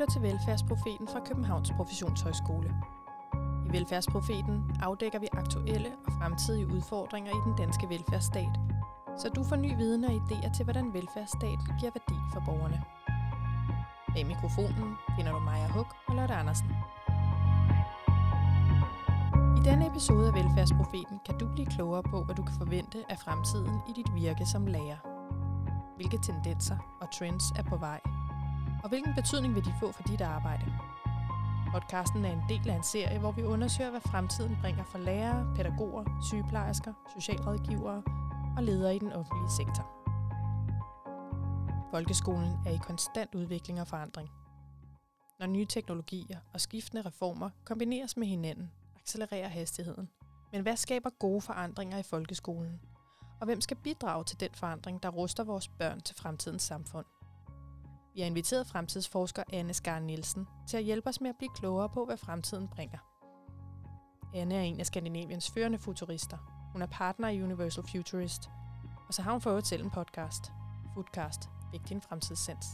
lytter til Velfærdsprofeten fra Københavns Professionshøjskole. I Velfærdsprofeten afdækker vi aktuelle og fremtidige udfordringer i den danske velfærdsstat, så du får ny viden og idéer til, hvordan velfærdsstaten giver værdi for borgerne. Bag mikrofonen finder du Maja Huk og Lotte Andersen. I denne episode af Velfærdsprofeten kan du blive klogere på, hvad du kan forvente af fremtiden i dit virke som lærer. Hvilke tendenser og trends er på vej – og hvilken betydning vil de få for dit arbejde? Podcasten er en del af en serie, hvor vi undersøger, hvad fremtiden bringer for lærere, pædagoger, sygeplejersker, socialrådgivere og ledere i den offentlige sektor. Folkeskolen er i konstant udvikling og forandring. Når nye teknologier og skiftende reformer kombineres med hinanden, accelererer hastigheden. Men hvad skaber gode forandringer i folkeskolen? Og hvem skal bidrage til den forandring, der ruster vores børn til fremtidens samfund? Vi har inviteret fremtidsforsker Anne Skar Nielsen til at hjælpe os med at blive klogere på, hvad fremtiden bringer. Anne er en af Skandinaviens førende futurister. Hun er partner i Universal Futurist. Og så har hun fået til en podcast. Foodcast. Væk din fremtidssens.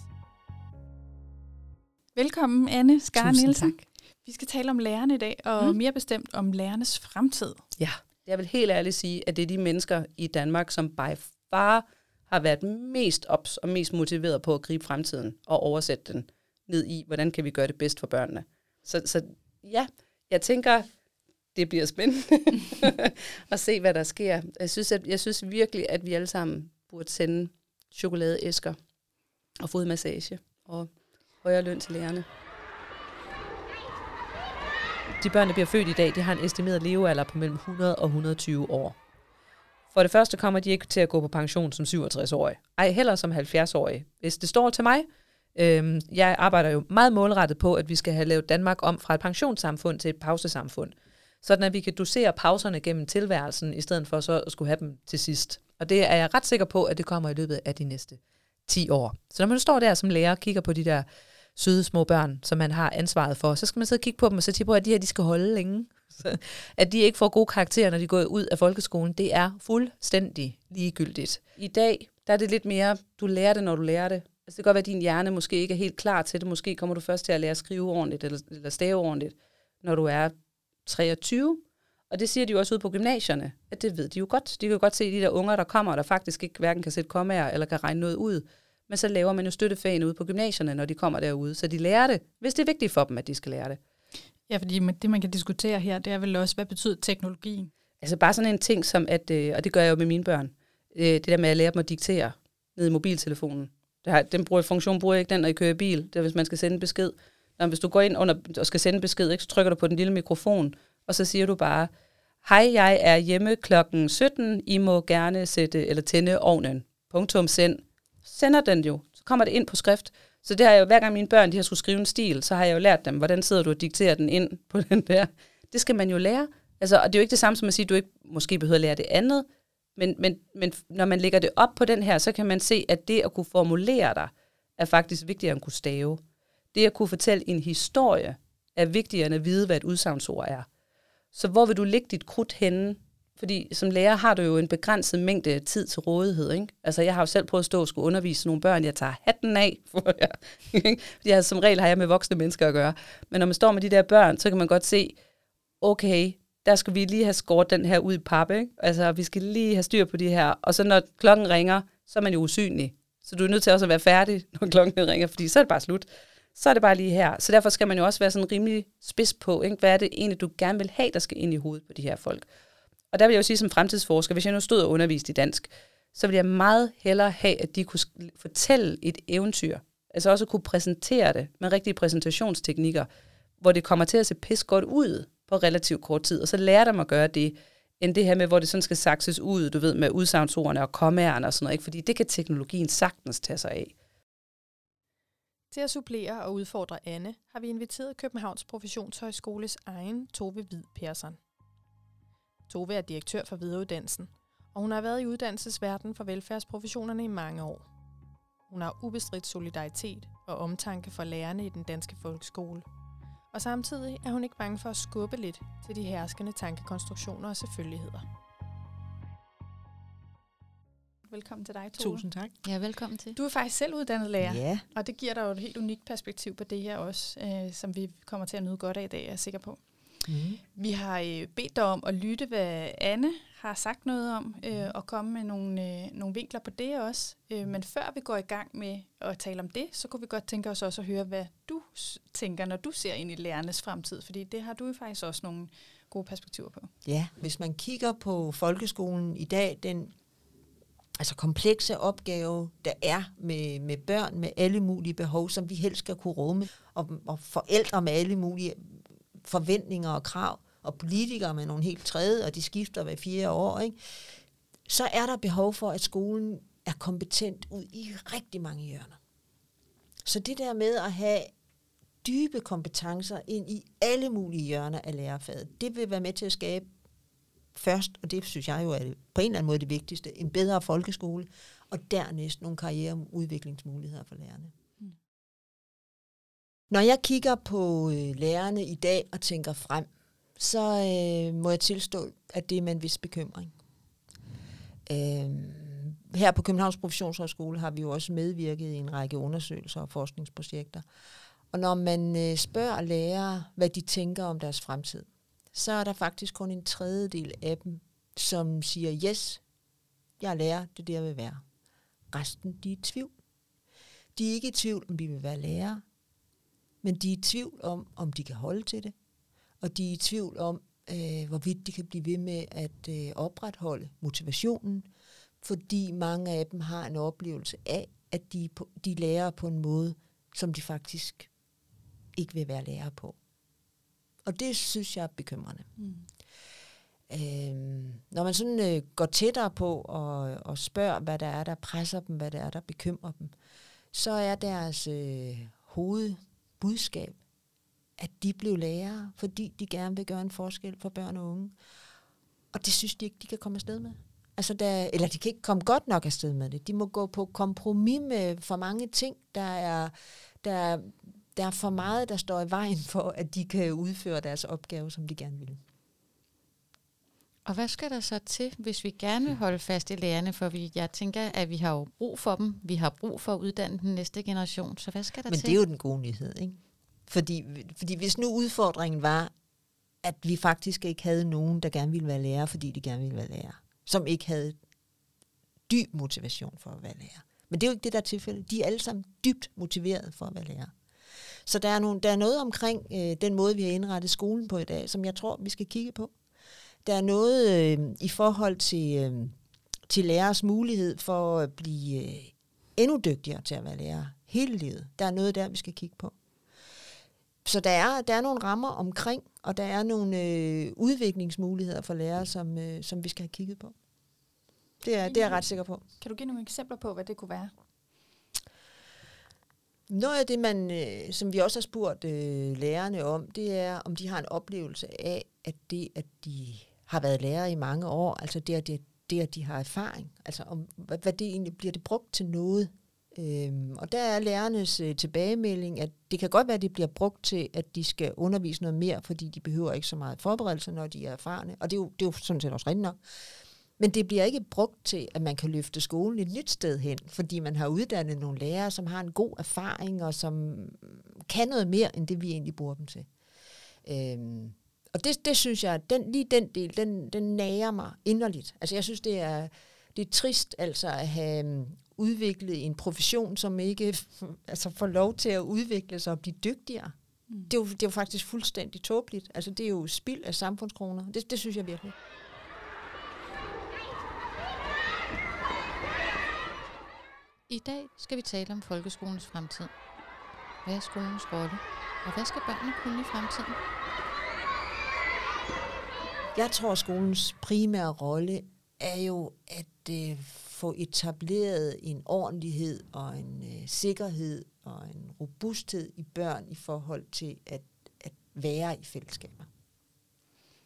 Velkommen, Anne Skar Nielsen. tak. Vi skal tale om lærerne i dag, og mm. mere bestemt om lærernes fremtid. Ja, jeg vil helt ærligt sige, at det er de mennesker i Danmark, som by far har været mest ops og mest motiveret på at gribe fremtiden og oversætte den ned i, hvordan kan vi gøre det bedst for børnene. Så, så ja, jeg tænker, det bliver spændende at se, hvad der sker. Jeg synes, at, jeg synes virkelig, at vi alle sammen burde sende chokoladeæsker og fodmassage og højere løn til lærerne. De børn, der bliver født i dag, de har en estimeret levealder på mellem 100 og 120 år. For det første kommer de ikke til at gå på pension som 67-årige. Ej, heller som 70-årige. Hvis det står til mig, øh, jeg arbejder jo meget målrettet på, at vi skal have lavet Danmark om fra et pensionssamfund til et pausesamfund. Sådan at vi kan dosere pauserne gennem tilværelsen, i stedet for så at skulle have dem til sidst. Og det er jeg ret sikker på, at det kommer i løbet af de næste 10 år. Så når man står der som lærer og kigger på de der søde små børn, som man har ansvaret for, så skal man sidde og kigge på dem og så tænke på, at de her de skal holde længe. At de ikke får gode karakterer, når de går ud af folkeskolen, det er fuldstændig ligegyldigt. I dag, der er det lidt mere, du lærer det, når du lærer det. Altså, det kan godt være, at din hjerne måske ikke er helt klar til det. Måske kommer du først til at lære at skrive ordentligt, eller, eller stave ordentligt, når du er 23. Og det siger de jo også ud på gymnasierne, at det ved de jo godt. De kan jo godt se de der unger, der kommer, der faktisk ikke hverken kan sætte kommaer eller kan regne noget ud. Men så laver man jo støttefagene ud på gymnasierne, når de kommer derude. Så de lærer det, hvis det er vigtigt for dem, at de skal lære det. Ja, fordi det, man kan diskutere her, det er vel også, hvad betyder teknologien? Altså bare sådan en ting som, at, øh, og det gør jeg jo med mine børn, øh, det der med at lære dem at diktere ned i mobiltelefonen. Det den bruger, funktion bruger jeg ikke den, når I kører bil. Det er, hvis man skal sende en besked. Når, hvis du går ind under, og skal sende en besked, ikke, så trykker du på den lille mikrofon, og så siger du bare, hej, jeg er hjemme klokken 17, I må gerne sætte eller tænde ovnen. Punktum send. Sender den jo. Så kommer det ind på skrift. Så det har jeg jo, hver gang mine børn de har skulle skrive en stil, så har jeg jo lært dem, hvordan sidder du og dikterer den ind på den der. Det skal man jo lære. Altså, og det er jo ikke det samme som at sige, at du ikke måske behøver at lære det andet, men, men, men når man lægger det op på den her, så kan man se, at det at kunne formulere dig, er faktisk vigtigere end at kunne stave. Det at kunne fortælle en historie, er vigtigere end at vide, hvad et udsagnsord er. Så hvor vil du lægge dit krudt henne, fordi som lærer har du jo en begrænset mængde tid til rådighed. Ikke? Altså jeg har jo selv prøvet at stå og skulle undervise nogle børn, jeg tager hatten af. For jeg, ikke? Fordi jeg, som regel har jeg med voksne mennesker at gøre. Men når man står med de der børn, så kan man godt se, okay, der skal vi lige have skåret den her ud i pap. Ikke? Altså vi skal lige have styr på de her. Og så når klokken ringer, så er man jo usynlig. Så du er nødt til også at være færdig, når klokken ringer, fordi så er det bare slut. Så er det bare lige her. Så derfor skal man jo også være sådan rimelig spids på, ikke? hvad er det egentlig, du gerne vil have, der skal ind i hovedet på de her folk. Og der vil jeg jo sige som fremtidsforsker, hvis jeg nu stod og underviste i dansk, så ville jeg meget hellere have, at de kunne fortælle et eventyr. Altså også kunne præsentere det med rigtige præsentationsteknikker, hvor det kommer til at se pis godt ud på relativt kort tid, og så lærer dem at gøre det, end det her med, hvor det sådan skal sakses ud, du ved, med udsagnsordene og kommærerne og sådan noget, ikke? fordi det kan teknologien sagtens tage sig af. Til at supplere og udfordre Anne, har vi inviteret Københavns Professionshøjskoles egen Tove Hvid Persson. Tove er direktør for videreuddannelsen, og hun har været i uddannelsesverdenen for velfærdsprofessionerne i mange år. Hun har ubestridt solidaritet og omtanke for lærerne i den danske folkeskole. Og samtidig er hun ikke bange for at skubbe lidt til de herskende tankekonstruktioner og selvfølgeligheder. Velkommen til dig, Tove. Tusind tak. Ja, velkommen til. Du er faktisk selv uddannet lærer, Ja, og det giver dig jo et helt unikt perspektiv på det her også, øh, som vi kommer til at nyde godt af i dag, er jeg sikker på. Mm. Vi har øh, bedt dig om at lytte, hvad Anne har sagt noget om, øh, og komme med nogle, øh, nogle vinkler på det også. Øh, men før vi går i gang med at tale om det, så kunne vi godt tænke os også at høre, hvad du tænker, når du ser ind i lærernes fremtid, fordi det har du jo faktisk også nogle gode perspektiver på. ja, hvis man kigger på folkeskolen i dag, den altså komplekse opgave, der er med, med børn med alle mulige behov, som vi helst skal kunne rumme, og, og forældre med alle mulige forventninger og krav, og politikere med nogle helt tredje, og de skifter hver fire år, ikke? så er der behov for, at skolen er kompetent ud i rigtig mange hjørner. Så det der med at have dybe kompetencer ind i alle mulige hjørner af lærerfaget, det vil være med til at skabe først, og det synes jeg jo er på en eller anden måde det vigtigste, en bedre folkeskole, og dernæst nogle karriereudviklingsmuligheder for lærerne. Når jeg kigger på øh, lærerne i dag og tænker frem, så øh, må jeg tilstå, at det er med en vis bekymring. Øh, her på Københavns Professionshøjskole har vi jo også medvirket i en række undersøgelser og forskningsprojekter. Og når man øh, spørger lærere, hvad de tænker om deres fremtid, så er der faktisk kun en tredjedel af dem, som siger, yes, jeg lærer, det der det, jeg vil være. Resten, de er i tvivl. De er ikke i tvivl, om de vil være lærer, men de er i tvivl om, om de kan holde til det, og de er i tvivl om, øh, hvorvidt de kan blive ved med at øh, opretholde motivationen, fordi mange af dem har en oplevelse af, at de, på, de lærer på en måde, som de faktisk ikke vil være lærer på. Og det synes jeg er bekymrende. Mm. Øhm, når man sådan øh, går tættere på og, og spørger, hvad der er, der presser dem, hvad der er, der bekymrer dem, så er deres øh, budskab, at de blev lærere, fordi de gerne vil gøre en forskel for børn og unge. Og det synes de ikke, de kan komme afsted med. Altså der, eller de kan ikke komme godt nok afsted med det. De må gå på kompromis med for mange ting, der er, der, er- der er for meget, der står i vejen for, at de kan udføre deres opgave, som de gerne vil. Og hvad skal der så til, hvis vi gerne vil holde fast i lærerne? For vi, jeg tænker, at vi har jo brug for dem. Vi har brug for at uddanne den næste generation. Så hvad skal der Men til? det er jo den gode nyhed, ikke? Fordi, fordi hvis nu udfordringen var, at vi faktisk ikke havde nogen, der gerne ville være lærer, fordi de gerne ville være lærer, som ikke havde dyb motivation for at være lærer. Men det er jo ikke det, der er tilfældet. De er alle sammen dybt motiveret for at være lærer. Så der er, nogle, der er noget omkring øh, den måde, vi har indrettet skolen på i dag, som jeg tror, vi skal kigge på. Der er noget øh, i forhold til, øh, til lærers mulighed for at blive øh, endnu dygtigere til at være lærer hele livet. Der er noget der, vi skal kigge på. Så der er, der er nogle rammer omkring, og der er nogle øh, udviklingsmuligheder for lærere, som, øh, som vi skal have kigget på. Det er, det er jeg ret sikker på. Kan du give nogle eksempler på, hvad det kunne være? Noget af det, man, øh, som vi også har spurgt øh, lærerne om, det er, om de har en oplevelse af, at det, at de har været lærer i mange år, altså det, at, det, det, at de har erfaring, altså om, hvad, hvad det egentlig bliver det brugt til noget. Øhm, og der er lærernes øh, tilbagemelding, at det kan godt være, at det bliver brugt til, at de skal undervise noget mere, fordi de behøver ikke så meget forberedelse, når de er erfarne. Og det er jo, det er jo sådan set også rigtigt nok. Men det bliver ikke brugt til, at man kan løfte skolen et nyt sted hen, fordi man har uddannet nogle lærere, som har en god erfaring, og som kan noget mere, end det vi egentlig bruger dem til. Øhm, og det, det synes jeg, den, lige den del, den, den nager mig inderligt. Altså jeg synes, det er, det er trist altså at have øhm, udviklet en profession, som ikke altså, får lov til at udvikle sig og blive dygtigere. Mm. Det er, jo, det er jo faktisk fuldstændig tåbeligt. Altså det er jo spild af samfundskroner. Det, det synes jeg virkelig. I dag skal vi tale om folkeskolens fremtid. Hvad er skolens rolle? Og hvad skal børnene kunne i fremtiden? Jeg tror, at skolens primære rolle er jo at øh, få etableret en ordentlighed og en øh, sikkerhed og en robusthed i børn i forhold til at, at være i fællesskaber.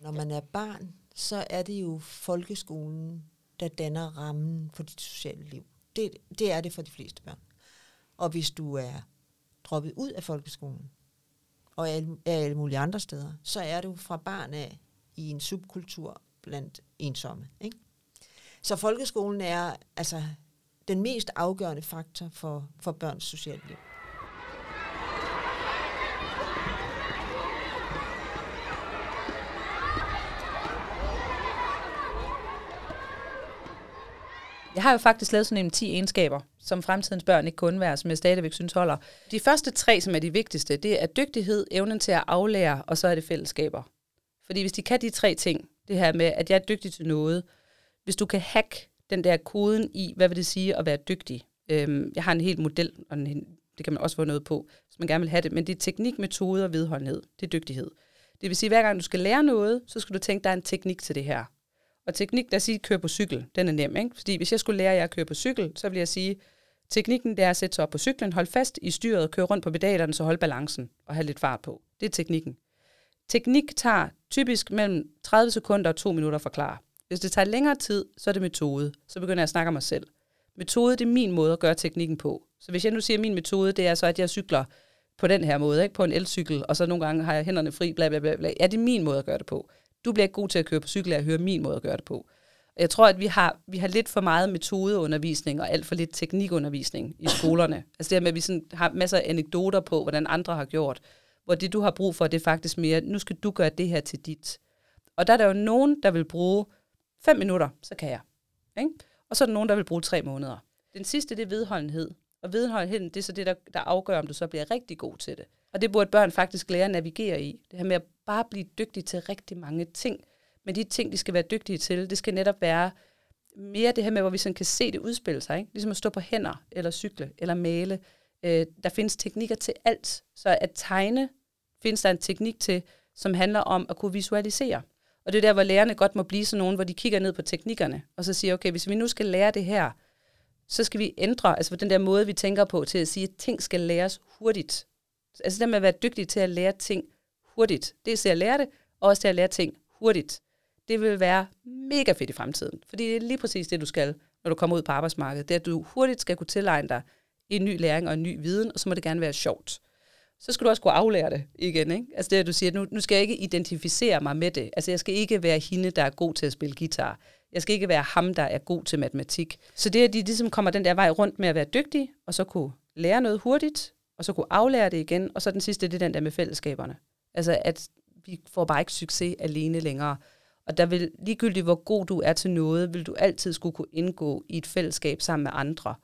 Når man er barn, så er det jo folkeskolen, der danner rammen for dit sociale liv. Det, det er det for de fleste børn. Og hvis du er droppet ud af folkeskolen, og alle, alle mulige andre steder, så er du fra barn af i en subkultur blandt ensomme. Ikke? Så folkeskolen er altså den mest afgørende faktor for, for børns sociale liv. Jeg har jo faktisk lavet sådan en 10 egenskaber, som fremtidens børn ikke kunne være, som jeg stadigvæk synes holder. De første tre, som er de vigtigste, det er dygtighed, evnen til at aflære, og så er det fællesskaber. Fordi hvis de kan de tre ting, det her med, at jeg er dygtig til noget, hvis du kan hack den der koden i, hvad vil det sige at være dygtig. Øhm, jeg har en helt model, og en, det kan man også få noget på, hvis man gerne vil have det, men det er teknik, metode og vedholdenhed. Det er dygtighed. Det vil sige, at hver gang du skal lære noget, så skal du tænke, der er en teknik til det her. Og teknik, der siger, køre på cykel, den er nem, ikke? Fordi hvis jeg skulle lære jer at køre på cykel, så vil jeg sige, teknikken det er at sætte sig op på cyklen, holde fast i styret, køre rundt på pedalerne, så holde balancen og have lidt fart på. Det er teknikken. Teknik tager typisk mellem 30 sekunder og 2 minutter at forklare. Hvis det tager længere tid, så er det metode. Så begynder jeg at snakke om mig selv. Metode, det er min måde at gøre teknikken på. Så hvis jeg nu siger, at min metode, det er så, at jeg cykler på den her måde, ikke? på en elcykel, og så nogle gange har jeg hænderne fri, bla bla bla. bla. Ja, det er min måde at gøre det på. Du bliver ikke god til at køre på cykel jeg hører min måde at gøre det på. Og jeg tror, at vi har, vi har lidt for meget metodeundervisning og alt for lidt teknikundervisning i skolerne. altså det her med, at vi sådan har masser af anekdoter på, hvordan andre har gjort. Hvor det, du har brug for, det er faktisk mere, nu skal du gøre det her til dit. Og der er der jo nogen, der vil bruge fem minutter, så kan jeg. Ikke? Og så er der nogen, der vil bruge tre måneder. Den sidste, det er vedholdenhed. Og vedholdenheden, det er så det, der, der afgør, om du så bliver rigtig god til det. Og det burde børn faktisk lære at navigere i. Det her med at bare blive dygtig til rigtig mange ting. Men de ting, de skal være dygtige til, det skal netop være mere det her med, hvor vi sådan kan se det udspille sig. Ikke? Ligesom at stå på hænder, eller cykle, eller male. Øh, der findes teknikker til alt. Så at tegne findes der en teknik til, som handler om at kunne visualisere. Og det er der, hvor lærerne godt må blive sådan nogen, hvor de kigger ned på teknikkerne, og så siger, okay, hvis vi nu skal lære det her, så skal vi ændre, altså den der måde, vi tænker på, til at sige, at ting skal læres hurtigt. Altså det med at være dygtig til at lære ting hurtigt. Det er til at lære det, og også til at lære ting hurtigt. Det vil være mega fedt i fremtiden, fordi det er lige præcis det, du skal, når du kommer ud på arbejdsmarkedet. Det er, at du hurtigt skal kunne tilegne dig en ny læring og en ny viden, og så må det gerne være sjovt. Så skal du også kunne aflære det igen. Ikke? Altså det, at du siger, nu, nu skal jeg ikke identificere mig med det. Altså jeg skal ikke være hende, der er god til at spille guitar. Jeg skal ikke være ham, der er god til matematik. Så det, at de ligesom kommer den der vej rundt med at være dygtig, og så kunne lære noget hurtigt, og så kunne aflære det igen. Og så den sidste, det er den der med fællesskaberne. Altså, at vi får bare ikke succes alene længere. Og der vil, ligegyldigt hvor god du er til noget, vil du altid skulle kunne indgå i et fællesskab sammen med andre.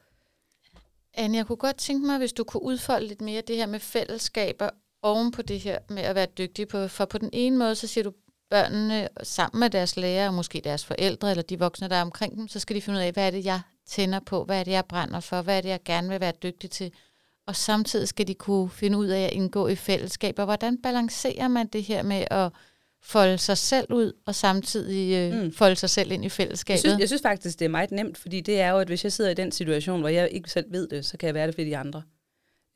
Anne, jeg kunne godt tænke mig, hvis du kunne udfolde lidt mere det her med fællesskaber oven på det her med at være dygtig på. For på den ene måde, så siger du, børnene sammen med deres lærer, og måske deres forældre, eller de voksne, der er omkring dem, så skal de finde ud af, hvad er det, jeg tænder på, hvad er det, jeg brænder for, hvad er det, jeg gerne vil være dygtig til. Og samtidig skal de kunne finde ud af at indgå i fællesskaber. Hvordan balancerer man det her med at folde sig selv ud, og samtidig øh, mm. folde sig selv ind i fællesskabet? Jeg synes, jeg synes faktisk, det er meget nemt, fordi det er jo, at hvis jeg sidder i den situation, hvor jeg ikke selv ved det, så kan jeg være det for de andre.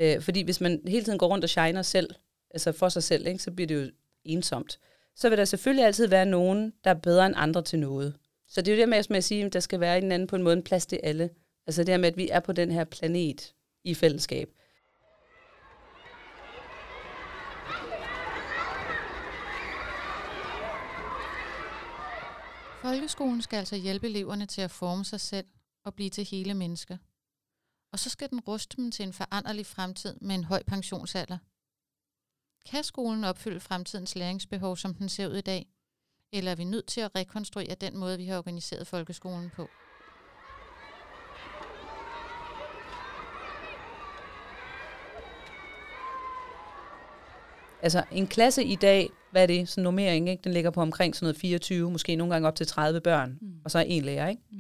Øh, fordi hvis man hele tiden går rundt og shiner selv, altså for sig selv, ikke, så bliver det jo ensomt. Så vil der selvfølgelig altid være nogen, der er bedre end andre til noget. Så det er jo det med at sige, at der skal være en anden på en måde en plads til alle. Altså det her med, at vi er på den her planet i fællesskab. Folkeskolen skal altså hjælpe eleverne til at forme sig selv og blive til hele mennesker. Og så skal den ruste dem til en foranderlig fremtid med en høj pensionsalder. Kan skolen opfylde fremtidens læringsbehov, som den ser ud i dag? Eller er vi nødt til at rekonstruere den måde, vi har organiseret folkeskolen på? Altså en klasse i dag, hvad er det, sådan nummering, ikke? den ligger på omkring sådan noget 24, måske nogle gange op til 30 børn, mm. og så er en lærer, ikke? Mm.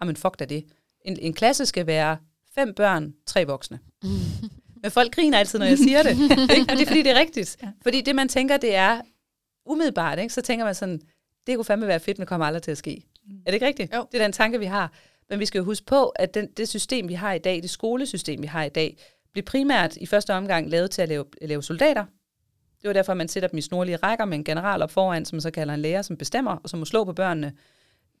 Jamen fuck da det. En, en klasse skal være fem børn, tre voksne. Mm. Men folk griner altid, når jeg siger det. ikke? Og det er fordi, det er rigtigt. Ja. Fordi det, man tænker, det er umiddelbart, ikke? så tænker man sådan, det kunne fandme være fedt, men kommer aldrig til at ske. Mm. Er det ikke rigtigt? Jo. Det er den tanke, vi har. Men vi skal jo huske på, at den, det system, vi har i dag, det skolesystem, vi har i dag, bliver primært i første omgang lavet til at lave, lave soldater, det var derfor, man sætter dem i snorlige rækker med en general op foran, som man så kalder en lærer, som bestemmer, og som må slå på børnene.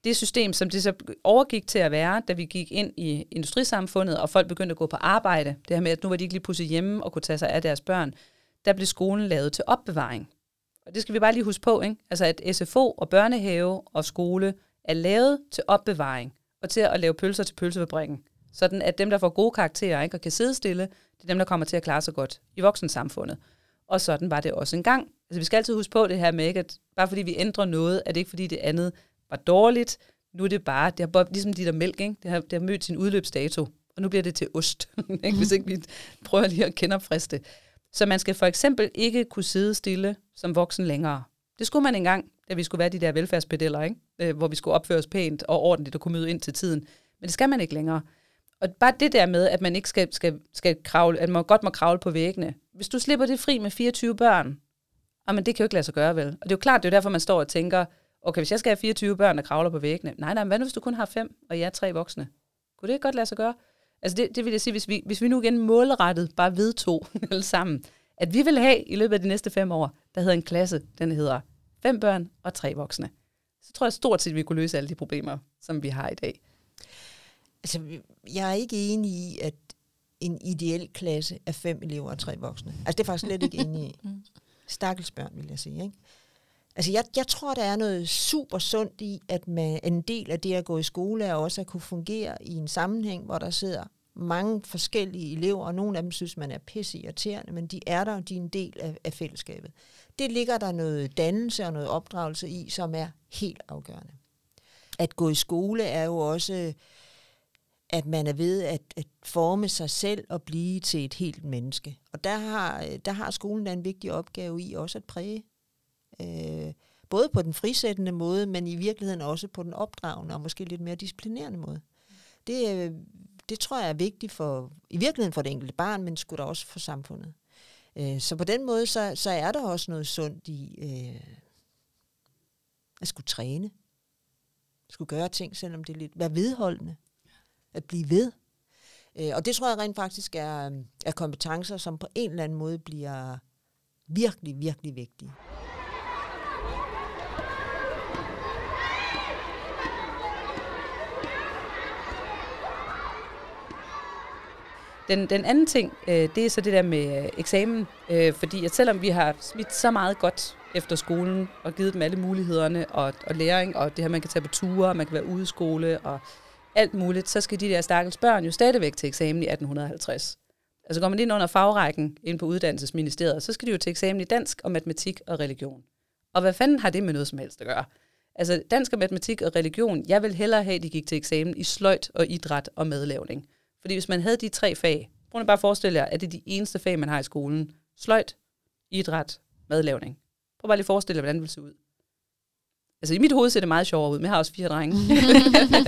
Det system, som det så overgik til at være, da vi gik ind i industrisamfundet, og folk begyndte at gå på arbejde, det her med, at nu var de ikke lige pludselig hjemme og kunne tage sig af deres børn, der blev skolen lavet til opbevaring. Og det skal vi bare lige huske på, ikke? Altså at SFO og børnehave og skole er lavet til opbevaring. og til at lave pølser til pølsefabrikken. Sådan at dem, der får gode karakterer ikke, og kan sidde stille, det er dem, der kommer til at klare sig godt i voksensamfundet. Og sådan var det også engang. Altså vi skal altid huske på det her med, at bare fordi vi ændrer noget, er det ikke fordi det andet var dårligt. Nu er det bare, det har bare ligesom de der mælk, ikke? Det, har, det har mødt sin udløbsdato, og nu bliver det til ost, ikke? hvis ikke vi prøver lige at genopfriste det. Så man skal for eksempel ikke kunne sidde stille som voksen længere. Det skulle man engang, da vi skulle være de der velfærdspedeller, ikke? Øh, hvor vi skulle opføre os pænt og ordentligt og kunne møde ind til tiden. Men det skal man ikke længere. Og bare det der med, at man ikke skal, skal, skal kravle, at man godt må kravle på væggene. Hvis du slipper det fri med 24 børn, ah, men det kan jo ikke lade sig gøre vel. Og det er jo klart, det er jo derfor, man står og tænker, okay, hvis jeg skal have 24 børn, der kravler på væggene, nej, nej, men hvad nu, hvis du kun har fem, og jeg er tre voksne? Kunne det ikke godt lade sig gøre? Altså det, det vil jeg sige, hvis vi, hvis vi nu igen målrettet bare vedtog alle sammen, at vi vil have i løbet af de næste fem år, der hedder en klasse, den hedder fem børn og tre voksne. Så tror jeg stort set, at vi kunne løse alle de problemer, som vi har i dag. Altså, jeg er ikke enig i, at en ideel klasse er fem elever og tre voksne. Altså, det er faktisk slet ikke enig i. Mm. Stakkels børn, vil jeg sige. Ikke? Altså, jeg, jeg tror, der er noget super sundt i, at man, en del af det at gå i skole er også at kunne fungere i en sammenhæng, hvor der sidder mange forskellige elever, og nogle af dem synes, man er pisse irriterende, men de er der, og de er en del af, af fællesskabet. Det ligger der noget dannelse og noget opdragelse i, som er helt afgørende. At gå i skole er jo også, at man er ved at, at forme sig selv og blive til et helt menneske. Og der har, øh, der har skolen da en vigtig opgave i også at præge. Øh, både på den frisættende måde, men i virkeligheden også på den opdragende og måske lidt mere disciplinerende måde. Det, øh, det tror jeg er vigtigt for, i virkeligheden for det enkelte barn, men skulle da også for samfundet. Øh, så på den måde, så, så er der også noget sundt i øh, at skulle træne. Skulle gøre ting, selvom det er lidt... Være vedholdende. At blive ved. Øh, og det tror jeg rent faktisk er, øh, er kompetencer, som på en eller anden måde bliver virkelig, virkelig vigtige. Den, den anden ting, øh, det er så det der med øh, eksamen, øh, fordi at selvom vi har smidt så meget godt efter skolen og givet dem alle mulighederne og, og læring, og det her, man kan tage på ture, man kan være ude i skole og alt muligt, så skal de der stakkels børn jo stadigvæk til eksamen i 1850. Altså går man ind under fagrækken ind på uddannelsesministeriet, så skal de jo til eksamen i dansk og matematik og religion. Og hvad fanden har det med noget som helst at gøre? Altså dansk og matematik og religion, jeg vil hellere have, at de gik til eksamen i sløjt og idræt og madlavning. Fordi hvis man havde de tre fag, prøv at bare forestille jer, at det er de eneste fag, man har i skolen. Sløjt, idræt, madlavning. Prøv bare lige at forestille jer, hvordan det vil se ud. Altså i mit hoved ser det meget sjovere ud, men jeg har også fire drenge.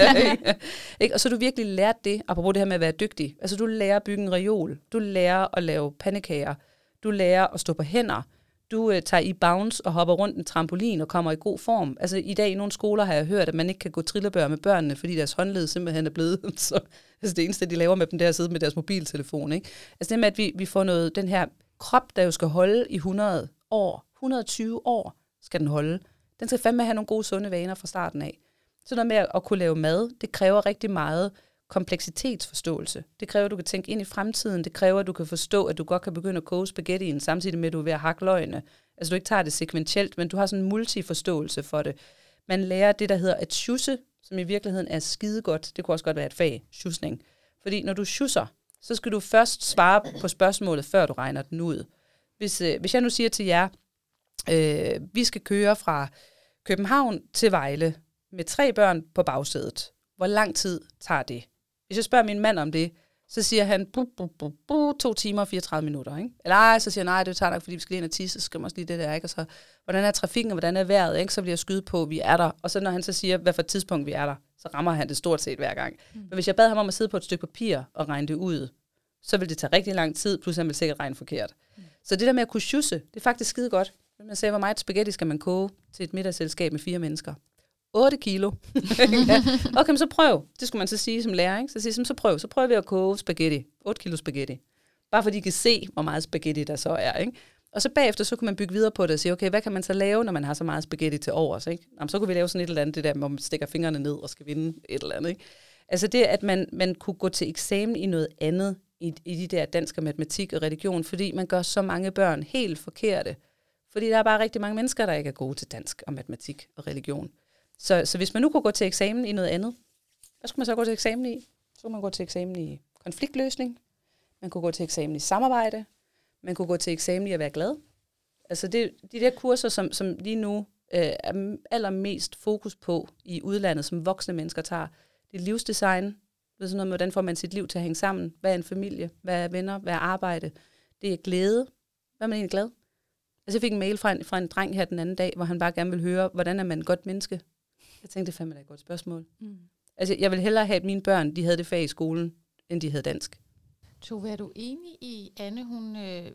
ikke? Og så du virkelig lært det, apropos det her med at være dygtig. Altså du lærer at bygge en reol, du lærer at lave pandekager, du lærer at stå på hænder, du øh, tager i bounce og hopper rundt en trampolin og kommer i god form. Altså i dag i nogle skoler har jeg hørt, at man ikke kan gå trillebør med børnene, fordi deres håndled simpelthen er blevet så... Altså det eneste, de laver med dem, det er at sidde med deres mobiltelefon. Ikke? Altså det med, at vi, vi får noget, den her krop, der jo skal holde i 100 år, 120 år skal den holde. Den skal fandme have nogle gode, sunde vaner fra starten af. Så noget med at kunne lave mad, det kræver rigtig meget kompleksitetsforståelse. Det kræver, at du kan tænke ind i fremtiden. Det kræver, at du kan forstå, at du godt kan begynde at koge spaghettien, samtidig med, at du er ved at hakke løgene. Altså du ikke tager det sekventielt, men du har sådan en multiforståelse for det. Man lærer det, der hedder at sjusse, som i virkeligheden er skidegodt. Det kunne også godt være et fag, sjusning. Fordi når du sjusser, så skal du først svare på spørgsmålet, før du regner den ud. Hvis, øh, hvis jeg nu siger til jer, øh, vi skal køre fra København til Vejle med tre børn på bagsædet. Hvor lang tid tager det? Hvis jeg spørger min mand om det, så siger han, bu, bu, bu, bu, to timer og 34 minutter. Ikke? Eller ej, så siger han, nej, det tager nok, fordi vi skal lige ind og tisse, så skal man også lige det der. Ikke? Og så, hvordan er trafikken, og hvordan er vejret? Ikke? Så bliver jeg skyde på, at vi er der. Og så når han så siger, hvad for et tidspunkt vi er der, så rammer han det stort set hver gang. Mm. Men hvis jeg bad ham om at sidde på et stykke papir og regne det ud, så vil det tage rigtig lang tid, plus han vil sikkert regne forkert. Mm. Så det der med at kunne sjusse, det er faktisk skide godt. Man sagde, hvor meget spaghetti skal man koge til et middagsselskab med fire mennesker? 8 kilo. okay, men så prøv. Det skulle man så sige som lærer. Ikke? Så sige, så prøv. Så prøver vi at koge spaghetti. 8 kilo spaghetti. Bare fordi I kan se, hvor meget spaghetti der så er. Ikke? Og så bagefter, så kunne man bygge videre på det og sige, okay, hvad kan man så lave, når man har så meget spaghetti til overs? Ikke? Jamen, så kunne vi lave sådan et eller andet, det der, hvor man stikker fingrene ned og skal vinde et eller andet. Ikke? Altså det, at man, man kunne gå til eksamen i noget andet, i, i de der dansk og matematik og religion, fordi man gør så mange børn helt forkerte. Fordi der er bare rigtig mange mennesker, der ikke er gode til dansk og matematik og religion. Så, så hvis man nu kunne gå til eksamen i noget andet, Hvad skulle man så gå til eksamen i? Så kunne man gå til eksamen i konfliktløsning. Man kunne gå til eksamen i samarbejde. Man kunne gå til eksamen i at være glad. Altså det, de der kurser, som, som lige nu øh, er allermest fokus på i udlandet, som voksne mennesker tager, det er livsdesign. Det er sådan noget med, hvordan får man sit liv til at hænge sammen? Hvad er en familie? Hvad er venner? Hvad er arbejde? Det er glæde. Hvad er man egentlig glad? Altså jeg fik en mail fra en, fra en dreng her den anden dag, hvor han bare gerne ville høre, hvordan er man et godt menneske? Jeg tænkte, det fandme da et godt spørgsmål. Mm. Altså jeg vil hellere have, at mine børn, de havde det fag i skolen, end de havde dansk. Tove, er du enig i, Anne, hun øh,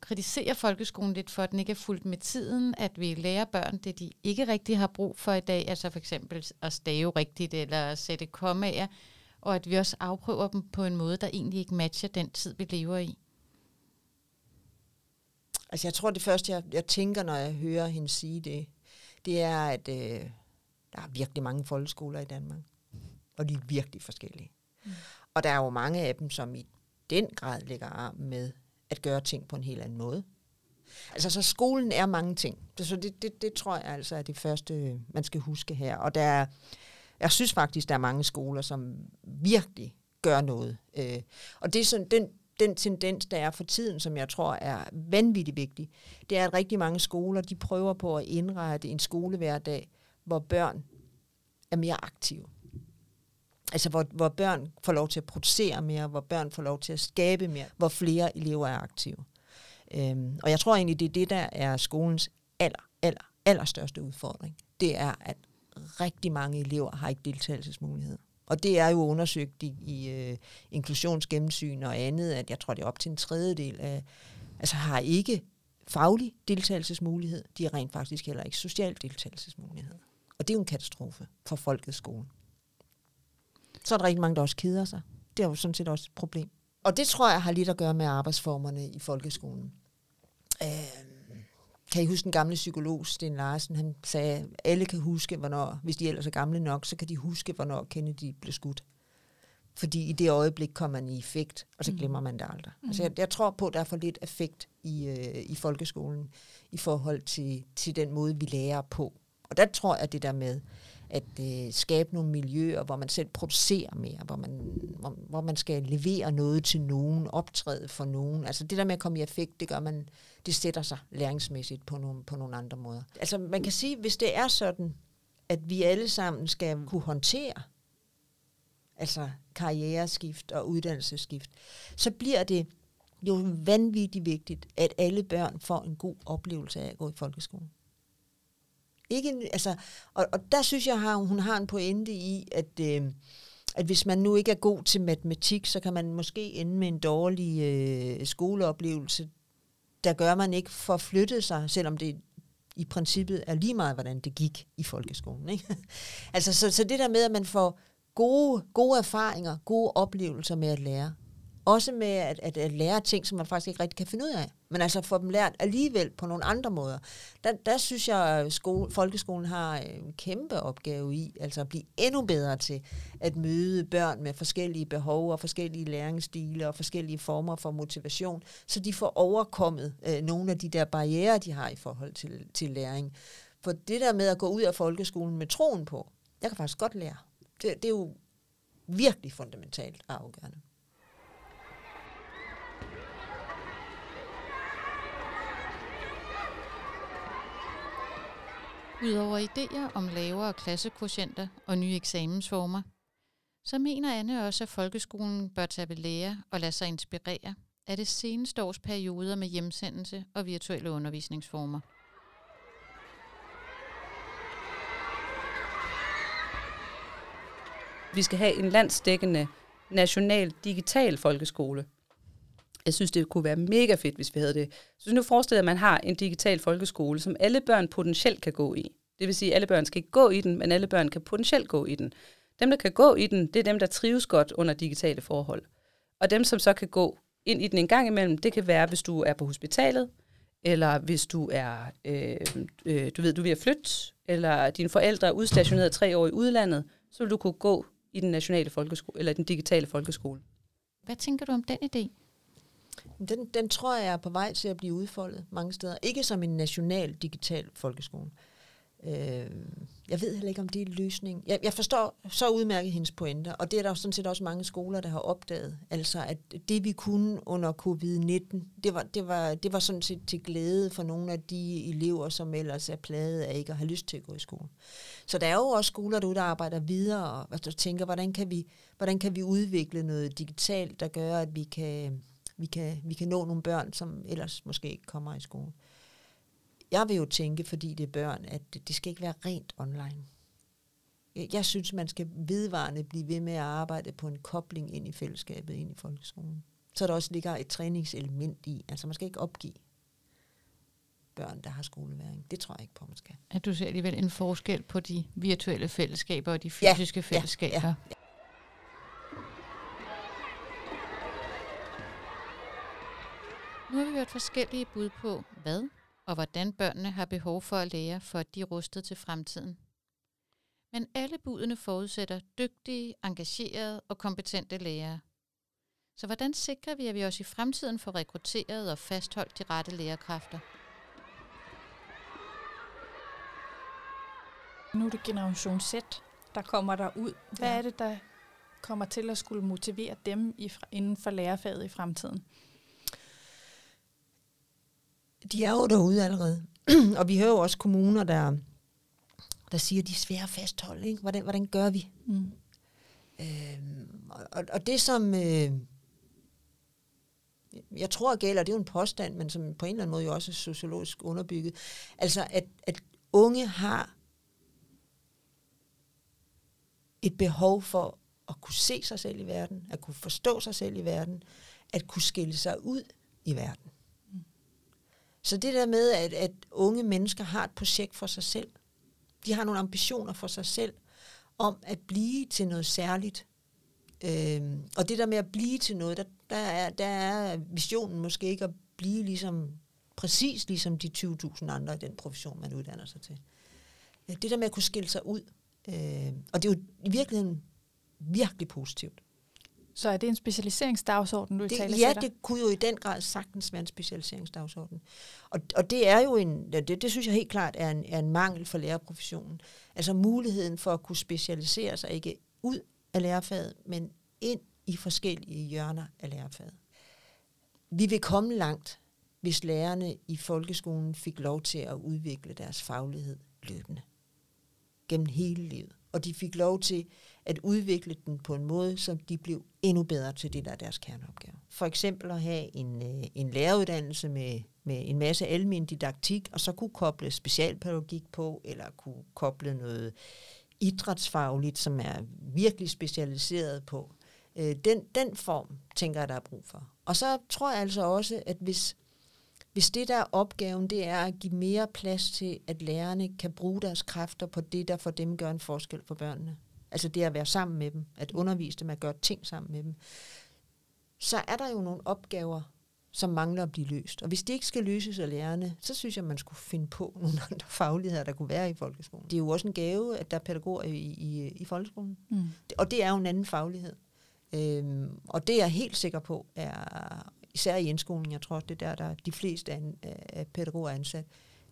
kritiserer folkeskolen lidt for, at den ikke er fuldt med tiden, at vi lærer børn det, de ikke rigtig har brug for i dag, altså for eksempel at stave rigtigt eller at sætte kommaer, og at vi også afprøver dem på en måde, der egentlig ikke matcher den tid, vi lever i. Altså jeg tror, det første, jeg, jeg tænker, når jeg hører hende sige det, det er, at øh, der er virkelig mange folkeskoler i Danmark. Og de er virkelig forskellige. Mm. Og der er jo mange af dem, som i den grad lægger arm med at gøre ting på en helt anden måde. Altså, så skolen er mange ting. Så det, det, det tror jeg altså er det første, man skal huske her. Og der er, jeg synes faktisk, der er mange skoler, som virkelig gør noget. Øh, og det er sådan, den, den tendens, der er for tiden, som jeg tror er vanvittigt vigtig, det er, at rigtig mange skoler, de prøver på at indrette en skolehverdag, hvor børn er mere aktive. Altså hvor, hvor børn får lov til at producere mere, hvor børn får lov til at skabe mere, hvor flere elever er aktive. Øhm, og jeg tror egentlig, det er det, der er skolens aller, aller, allerstørste udfordring. Det er, at rigtig mange elever har ikke deltagelsesmuligheder. Og det er jo undersøgt i, i øh, inklusionsgennemsyn og andet, at jeg tror, det er op til en tredjedel af, altså har ikke faglig deltagelsesmulighed, de har rent faktisk heller ikke social deltagelsesmulighed. Og det er jo en katastrofe for folkets skole. Så er der rigtig mange, der også keder sig. Det er jo sådan set også et problem. Og det tror jeg har lidt at gøre med arbejdsformerne i folkeskolen. Øh, kan I huske den gamle psykolog, Sten Larsen? Han sagde, at alle kan huske, hvornår, hvis de ellers er gamle nok, så kan de huske, hvornår Kennedy blev skudt. Fordi i det øjeblik kommer man i effekt, og så mm. glemmer man det aldrig. Mm. Altså jeg, jeg tror på, at der er for lidt effekt i, øh, i folkeskolen i forhold til, til den måde, vi lærer på. Og der tror jeg, at det der med at øh, skabe nogle miljøer, hvor man selv producerer mere, hvor man, hvor, hvor man skal levere noget til nogen, optræde for nogen. Altså det der med at komme i effekt, det gør man, det sætter sig læringsmæssigt på nogle, på nogle andre måder. Altså man kan sige, hvis det er sådan, at vi alle sammen skal kunne håndtere altså karriereskift og uddannelsesskift, så bliver det jo vanvittigt vigtigt, at alle børn får en god oplevelse af at gå i folkeskolen. Ikke, altså, og, og der synes jeg, har, hun har en pointe i, at, øh, at hvis man nu ikke er god til matematik, så kan man måske ende med en dårlig øh, skoleoplevelse, der gør, man ikke for at flytte sig, selvom det i princippet er lige meget, hvordan det gik i folkeskolen. Ikke? altså, så, så det der med, at man får gode, gode erfaringer, gode oplevelser med at lære, også med at, at, at lære ting, som man faktisk ikke rigtig kan finde ud af. Men altså få dem lært alligevel på nogle andre måder. Der, der synes jeg, at skole, folkeskolen har en kæmpe opgave i, altså at blive endnu bedre til at møde børn med forskellige behov og forskellige læringsstile og forskellige former for motivation, så de får overkommet øh, nogle af de der barriere, de har i forhold til, til læring. For det der med at gå ud af folkeskolen med troen på, jeg kan faktisk godt lære. Det, det er jo virkelig fundamentalt afgørende. Udover idéer om lavere klassekvotienter og nye eksamensformer, så mener Anne også, at folkeskolen bør tage ved lære og lade sig inspirere af det seneste års perioder med hjemsendelse og virtuelle undervisningsformer. Vi skal have en landsdækkende national digital folkeskole. Jeg synes, det kunne være mega fedt, hvis vi havde det. Så nu forestiller at man har en digital folkeskole, som alle børn potentielt kan gå i. Det vil sige, at alle børn skal ikke gå i den, men alle børn kan potentielt gå i den. Dem, der kan gå i den, det er dem, der trives godt under digitale forhold. Og dem, som så kan gå ind i den en gang imellem, det kan være, hvis du er på hospitalet, eller hvis du er, øh, øh, du ved, du er ved at flytte, eller dine forældre er udstationeret tre år i udlandet, så vil du kunne gå i den nationale folkeskole, eller den digitale folkeskole. Hvad tænker du om den idé? Den, den tror jeg er på vej til at blive udfoldet mange steder. Ikke som en national digital folkeskole, Øh, jeg ved heller ikke, om det er en løsning. Jeg, jeg forstår så udmærket hendes pointer, og det er der jo sådan set også mange skoler, der har opdaget. Altså, at det vi kunne under covid-19, det var, det, var, det var sådan set til glæde for nogle af de elever, som ellers er plaget af ikke at have lyst til at gå i skole. Så der er jo også skoler derude, der arbejder videre, og altså, tænker, hvordan kan, vi, hvordan kan vi udvikle noget digitalt, der gør, at vi kan, vi kan, vi kan nå nogle børn, som ellers måske ikke kommer i skole jeg vil jo tænke, fordi det er børn, at det skal ikke være rent online. Jeg synes, man skal vedvarende blive ved med at arbejde på en kobling ind i fællesskabet, ind i folkeskolen. Så der også ligger et træningselement i. Altså man skal ikke opgive børn, der har skoleværing. Det tror jeg ikke på, man skal. At du ser alligevel en forskel på de virtuelle fællesskaber og de fysiske ja, fællesskaber. Ja, ja. Nu har vi hørt forskellige bud på, hvad og hvordan børnene har behov for at lære, for at de er rustet til fremtiden. Men alle budene forudsætter dygtige, engagerede og kompetente lærere. Så hvordan sikrer vi, at vi også i fremtiden får rekrutteret og fastholdt de rette lærerkræfter? Nu er det generation Z, der kommer der ud. Hvad ja. er det, der kommer til at skulle motivere dem inden for lærerfaget i fremtiden? De er jo derude allerede. og vi hører jo også kommuner, der, der siger, at de er svære at fastholde. Ikke? Hvordan, hvordan gør vi? Mm. Øhm, og, og det som... Øh, jeg tror gælder, det er jo en påstand, men som på en eller anden måde jo også er sociologisk underbygget. Altså, at, at unge har et behov for at kunne se sig selv i verden, at kunne forstå sig selv i verden, at kunne skille sig ud i verden. Så det der med, at, at unge mennesker har et projekt for sig selv, de har nogle ambitioner for sig selv, om at blive til noget særligt. Øhm, og det der med at blive til noget, der, der, er, der er visionen måske ikke at blive ligesom, præcis ligesom de 20.000 andre i den profession, man uddanner sig til. Det der med at kunne skille sig ud, øh, og det er jo i virkeligheden virkelig positivt. Så er det en specialiseringsdagsorden, du det, taler Ja, det kunne jo i den grad sagtens være en specialiseringsdagsorden. Og, og det er jo en, det, det synes jeg helt klart er en, er en mangel for lærerprofessionen. Altså muligheden for at kunne specialisere sig ikke ud af lærerfaget, men ind i forskellige hjørner af lærerfaget. Vi vil komme langt, hvis lærerne i folkeskolen fik lov til at udvikle deres faglighed løbende. Gennem hele livet og de fik lov til at udvikle den på en måde, så de blev endnu bedre til det, der er deres kerneopgave. For eksempel at have en, øh, en læreruddannelse med, med en masse almen didaktik, og så kunne koble specialpædagogik på, eller kunne koble noget idrætsfagligt, som er virkelig specialiseret på. Øh, den, den form, tænker jeg, der er brug for. Og så tror jeg altså også, at hvis hvis det der er opgaven, det er at give mere plads til, at lærerne kan bruge deres kræfter på det, der for dem gør en forskel for børnene. Altså det at være sammen med dem, at undervise dem, at gøre ting sammen med dem. Så er der jo nogle opgaver, som mangler at blive løst. Og hvis det ikke skal løses af lærerne, så synes jeg, man skulle finde på nogle andre fagligheder, der kunne være i folkeskolen. Det er jo også en gave, at der er pædagoger i, i, i folkeskolen. Mm. Og det er jo en anden faglighed. Øhm, og det er jeg helt sikker på er især i indskolen, jeg tror det er der, der de fleste af, af pædagoger er ansat,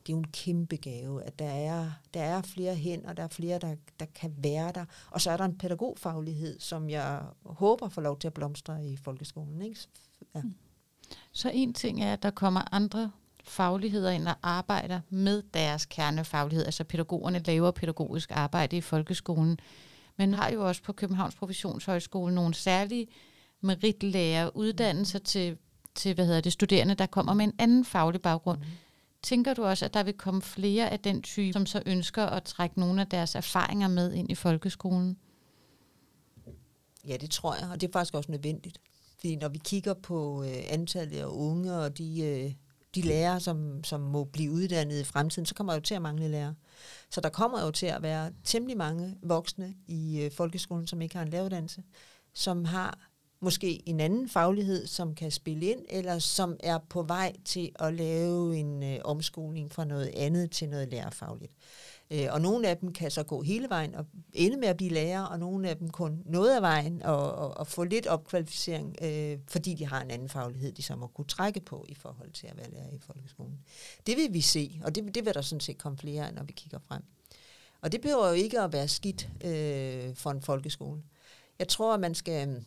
det er jo en kæmpe gave, at der er, der er flere hen, og der er flere, der, der kan være der. Og så er der en pædagogfaglighed, som jeg håber får lov til at blomstre i folkeskolen. Ikke? Ja. Mm. Så en ting er, at der kommer andre fagligheder ind og arbejder med deres kernefaglighed. Altså pædagogerne laver pædagogisk arbejde i folkeskolen, men har jo også på Københavns Professionshøjskole nogle særlige meritlærer uddannelser til til hvad hedder det, studerende, der kommer med en anden faglig baggrund. Mm. Tænker du også, at der vil komme flere af den type, som så ønsker at trække nogle af deres erfaringer med ind i folkeskolen? Ja, det tror jeg, og det er faktisk også nødvendigt. Fordi når vi kigger på øh, antallet af unge og de, øh, de lærere, som, som må blive uddannet i fremtiden, så kommer der jo til at mangle lærere. Så der kommer jo til at være temmelig mange voksne i øh, folkeskolen, som ikke har en læreruddannelse, som har måske en anden faglighed, som kan spille ind, eller som er på vej til at lave en øh, omskoling fra noget andet til noget lærerfagligt. Øh, og nogle af dem kan så gå hele vejen og ende med at blive lærer, og nogle af dem kun noget af vejen og, og, og få lidt opkvalificering, øh, fordi de har en anden faglighed, de så må kunne trække på i forhold til at være lærer i folkeskolen. Det vil vi se, og det, det vil der sådan set komme flere af, når vi kigger frem. Og det behøver jo ikke at være skidt øh, for en folkeskole. Jeg tror, at man skal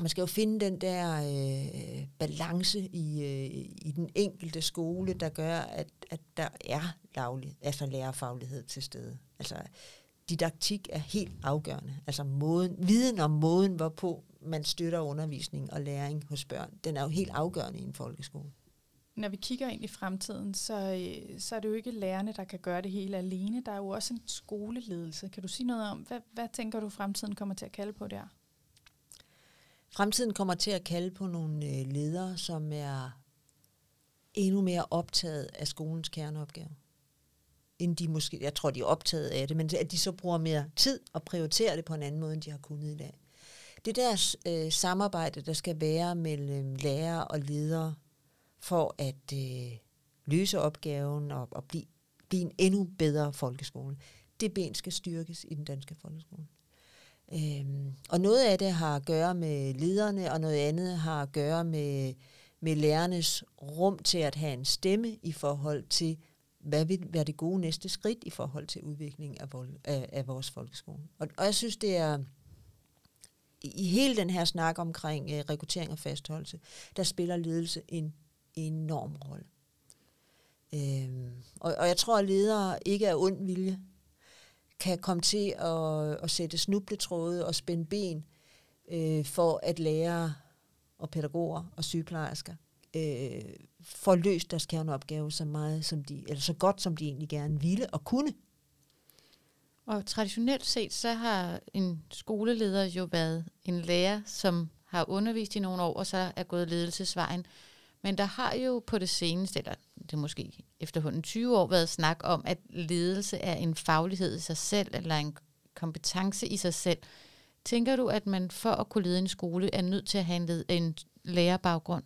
man skal jo finde den der øh, balance i, øh, i den enkelte skole, der gør, at, at der er lavlig, altså lærerfaglighed til stede. Altså, didaktik er helt afgørende. Altså måden, viden om måden, hvorpå man støtter undervisning og læring hos børn, den er jo helt afgørende i en folkeskole. Når vi kigger ind i fremtiden, så, øh, så er det jo ikke lærerne, der kan gøre det hele alene. Der er jo også en skoleledelse. Kan du sige noget om, hvad, hvad tænker du fremtiden kommer til at kalde på der? Fremtiden kommer til at kalde på nogle øh, ledere, som er endnu mere optaget af skolens kerneopgave. End de måske, jeg tror, de er optaget af det, men at de så bruger mere tid og prioriterer det på en anden måde, end de har kunnet i dag. Det der øh, samarbejde, der skal være mellem lærere og ledere, for at øh, løse opgaven og, og blive, blive en endnu bedre folkeskole, det ben skal styrkes i den danske folkeskole. Øhm, og noget af det har at gøre med lederne, og noget andet har at gøre med, med lærernes rum til at have en stemme i forhold til, hvad vil være det gode næste skridt i forhold til udviklingen af, vold, af, af vores folkeskole. Og, og jeg synes, det er i hele den her snak omkring øh, rekruttering og fastholdelse, der spiller ledelse en enorm rolle. Øhm, og, og jeg tror, at ledere ikke er ond vilje kan komme til at, at sætte snubletråde og spænde ben øh, for at lære og pædagoger og sygeplejersker øh, får løst deres kerneopgave så meget som de, eller så godt som de egentlig gerne ville og kunne. Og traditionelt set, så har en skoleleder jo været en lærer, som har undervist i nogle år, og så er gået ledelsesvejen. Men der har jo på det seneste, eller det er måske efterhånden 20 år, været snak om, at ledelse er en faglighed i sig selv, eller en kompetence i sig selv. Tænker du, at man for at kunne lede en skole, er nødt til at have en, led, en lærerbaggrund?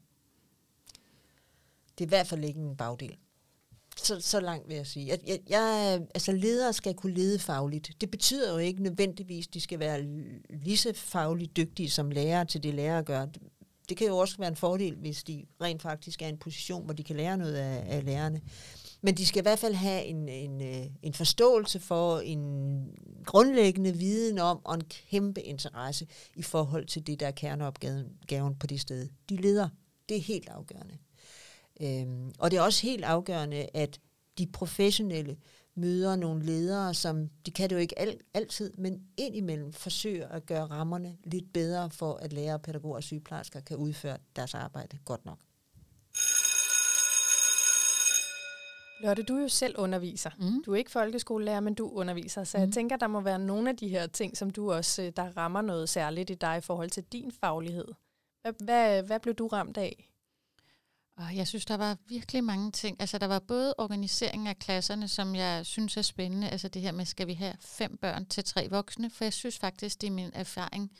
Det er i hvert fald ikke en bagdel. Så, så langt vil jeg sige. Jeg, jeg, jeg, altså ledere skal kunne lede fagligt. Det betyder jo ikke nødvendigvis, at de skal være lige så fagligt dygtige som lærere til det, lærere gør det kan jo også være en fordel, hvis de rent faktisk er i en position, hvor de kan lære noget af, af lærerne. Men de skal i hvert fald have en, en, øh, en forståelse for, en grundlæggende viden om, og en kæmpe interesse i forhold til det, der er kerneopgaven på det sted. De leder. Det er helt afgørende. Øhm, og det er også helt afgørende, at de professionelle møder nogle ledere, som, de kan det jo ikke al, altid, men indimellem forsøger at gøre rammerne lidt bedre for, at lærere, pædagoger og sygeplejersker kan udføre deres arbejde godt nok. Lotte, du er jo selv underviser. Mm. Du er ikke folkeskolelærer, men du underviser. Så mm. jeg tænker, der må være nogle af de her ting, som du også, øh, der rammer noget særligt i dig i forhold til din faglighed. Hvad, hvad, hvad blev du ramt af? Og jeg synes, der var virkelig mange ting. Altså, der var både organiseringen af klasserne, som jeg synes er spændende. Altså det her med, skal vi have fem børn til tre voksne? For jeg synes faktisk, det er min erfaring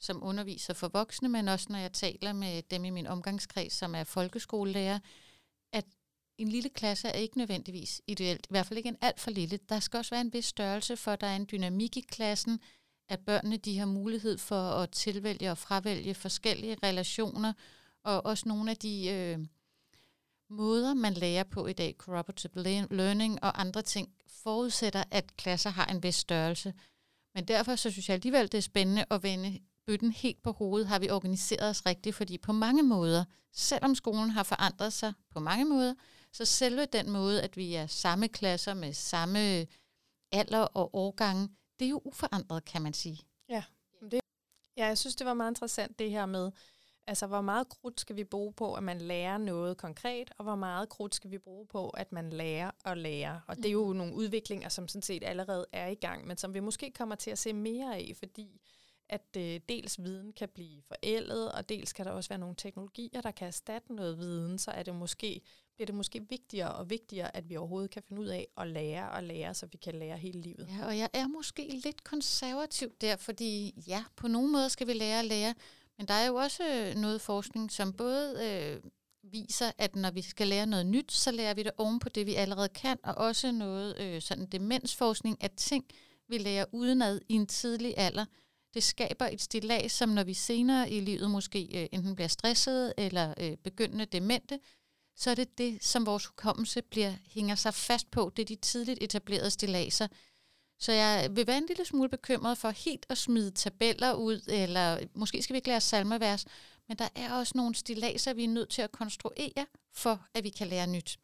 som underviser for voksne, men også når jeg taler med dem i min omgangskreds, som er folkeskolelærer, at en lille klasse er ikke nødvendigvis ideelt. I hvert fald ikke en alt for lille. Der skal også være en vis størrelse, for der er en dynamik i klassen, at børnene de har mulighed for at tilvælge og fravælge forskellige relationer, og også nogle af de... Øh, måder, man lærer på i dag, cooperative learning og andre ting, forudsætter, at klasser har en vis størrelse. Men derfor så synes jeg alligevel, det er spændende at vende bøtten helt på hovedet, har vi organiseret os rigtigt, fordi på mange måder, selvom skolen har forandret sig på mange måder, så selve den måde, at vi er samme klasser med samme alder og årgange, det er jo uforandret, kan man sige. Ja, det, ja jeg synes, det var meget interessant det her med, Altså, hvor meget krudt skal vi bruge på, at man lærer noget konkret, og hvor meget krudt skal vi bruge på, at man lærer og lærer. Og det er jo mm. nogle udviklinger, som sådan set allerede er i gang, men som vi måske kommer til at se mere af, fordi at øh, dels viden kan blive forældet, og dels kan der også være nogle teknologier, der kan erstatte noget viden, så er det måske, bliver det måske vigtigere og vigtigere, at vi overhovedet kan finde ud af at lære og lære, så vi kan lære hele livet. Ja, og jeg er måske lidt konservativ der, fordi ja, på nogle måder skal vi lære at lære, men der er jo også øh, noget forskning, som både øh, viser, at når vi skal lære noget nyt, så lærer vi det oven på det, vi allerede kan, og også noget øh, sådan demensforskning at ting, vi lærer udenad i en tidlig alder. Det skaber et stilag, som når vi senere i livet måske øh, enten bliver stresset eller øh, begyndende demente, så er det det, som vores hukommelse bliver, hænger sig fast på. Det er de tidligt etablerede stilaser. Så jeg vil være en lille smule bekymret for helt at smide tabeller ud, eller måske skal vi ikke lære salmevers, men der er også nogle stilaser, vi er nødt til at konstruere, for at vi kan lære nyt.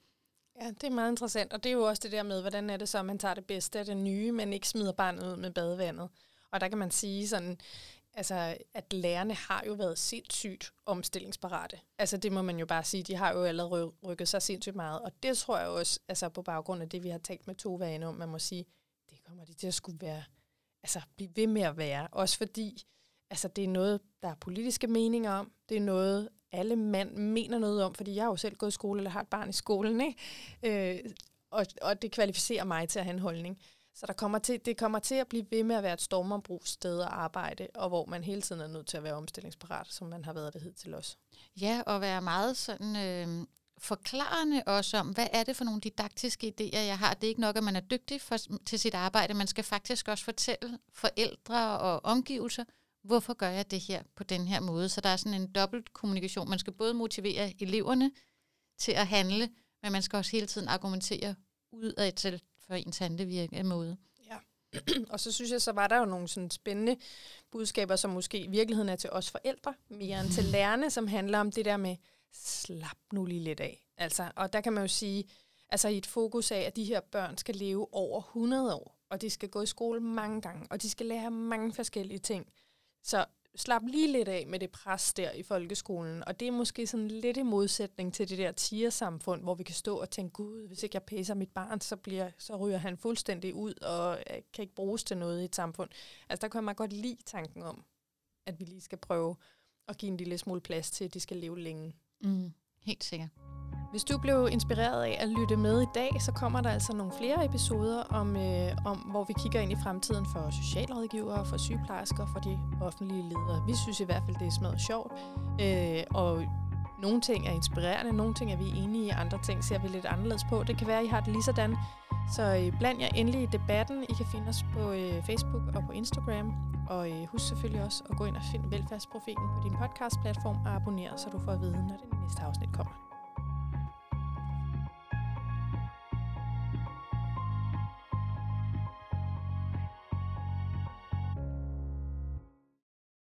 Ja, det er meget interessant, og det er jo også det der med, hvordan er det så, at man tager det bedste af det nye, men ikke smider barnet ud med badevandet. Og der kan man sige sådan, altså, at lærerne har jo været sindssygt omstillingsparate. Altså det må man jo bare sige, de har jo allerede rykket sig sindssygt meget, og det tror jeg også, altså på baggrund af det, vi har talt med to vane om, man må sige, kommer de til at skulle være, altså blive ved med at være, også fordi, altså det er noget, der er politiske meninger om, det er noget, alle mand mener noget om, fordi jeg har jo selv gået i skole, eller har et barn i skolen, ikke? Øh, og, og det kvalificerer mig til at have en holdning. Så der kommer til, det kommer til at blive ved med at være et stormombrugssted at arbejde, og hvor man hele tiden er nødt til at være omstillingsparat, som man har været det hidtil os. Ja, og være meget sådan øh, forklarende også om, hvad er det for nogle didaktiske idéer, jeg har. Det er ikke nok, at man er dygtig for, til sit arbejde. Man skal faktisk også fortælle forældre og omgivelser, hvorfor gør jeg det her på den her måde. Så der er sådan en dobbelt kommunikation. Man skal både motivere eleverne til at handle, men man skal også hele tiden argumentere ud af til for ens handlevirke måde. Ja, og så synes jeg, så var der jo nogle sådan spændende budskaber, som måske i virkeligheden er til os forældre, mere end til lærerne, som handler om det der med, slap nu lige lidt af. Altså, og der kan man jo sige, altså i et fokus af, at de her børn skal leve over 100 år, og de skal gå i skole mange gange, og de skal lære mange forskellige ting. Så slap lige lidt af med det pres der i folkeskolen, og det er måske sådan lidt i modsætning til det der tiersamfund, hvor vi kan stå og tænke, gud, hvis ikke jeg pæser mit barn, så, bliver, så ryger han fuldstændig ud og øh, kan ikke bruges til noget i et samfund. Altså der kan man godt lide tanken om, at vi lige skal prøve at give en lille smule plads til, at de skal leve længe. Mm, helt sikkert. Hvis du blev inspireret af at lytte med i dag, så kommer der altså nogle flere episoder, om, øh, om hvor vi kigger ind i fremtiden for socialrådgivere, for sygeplejersker, for de offentlige ledere. Vi synes i hvert fald, det er smadret sjovt, øh, og nogle ting er inspirerende, nogle ting er vi enige i, andre ting ser vi lidt anderledes på. Det kan være, at I har det lige sådan. Så øh, bland jer endelig i debatten. I kan finde os på øh, Facebook og på Instagram. Og øh, husk selvfølgelig også at gå ind og finde velfærdsprofilen på din podcastplatform og abonnere, så du får at vide, når det næste afsnit kommer.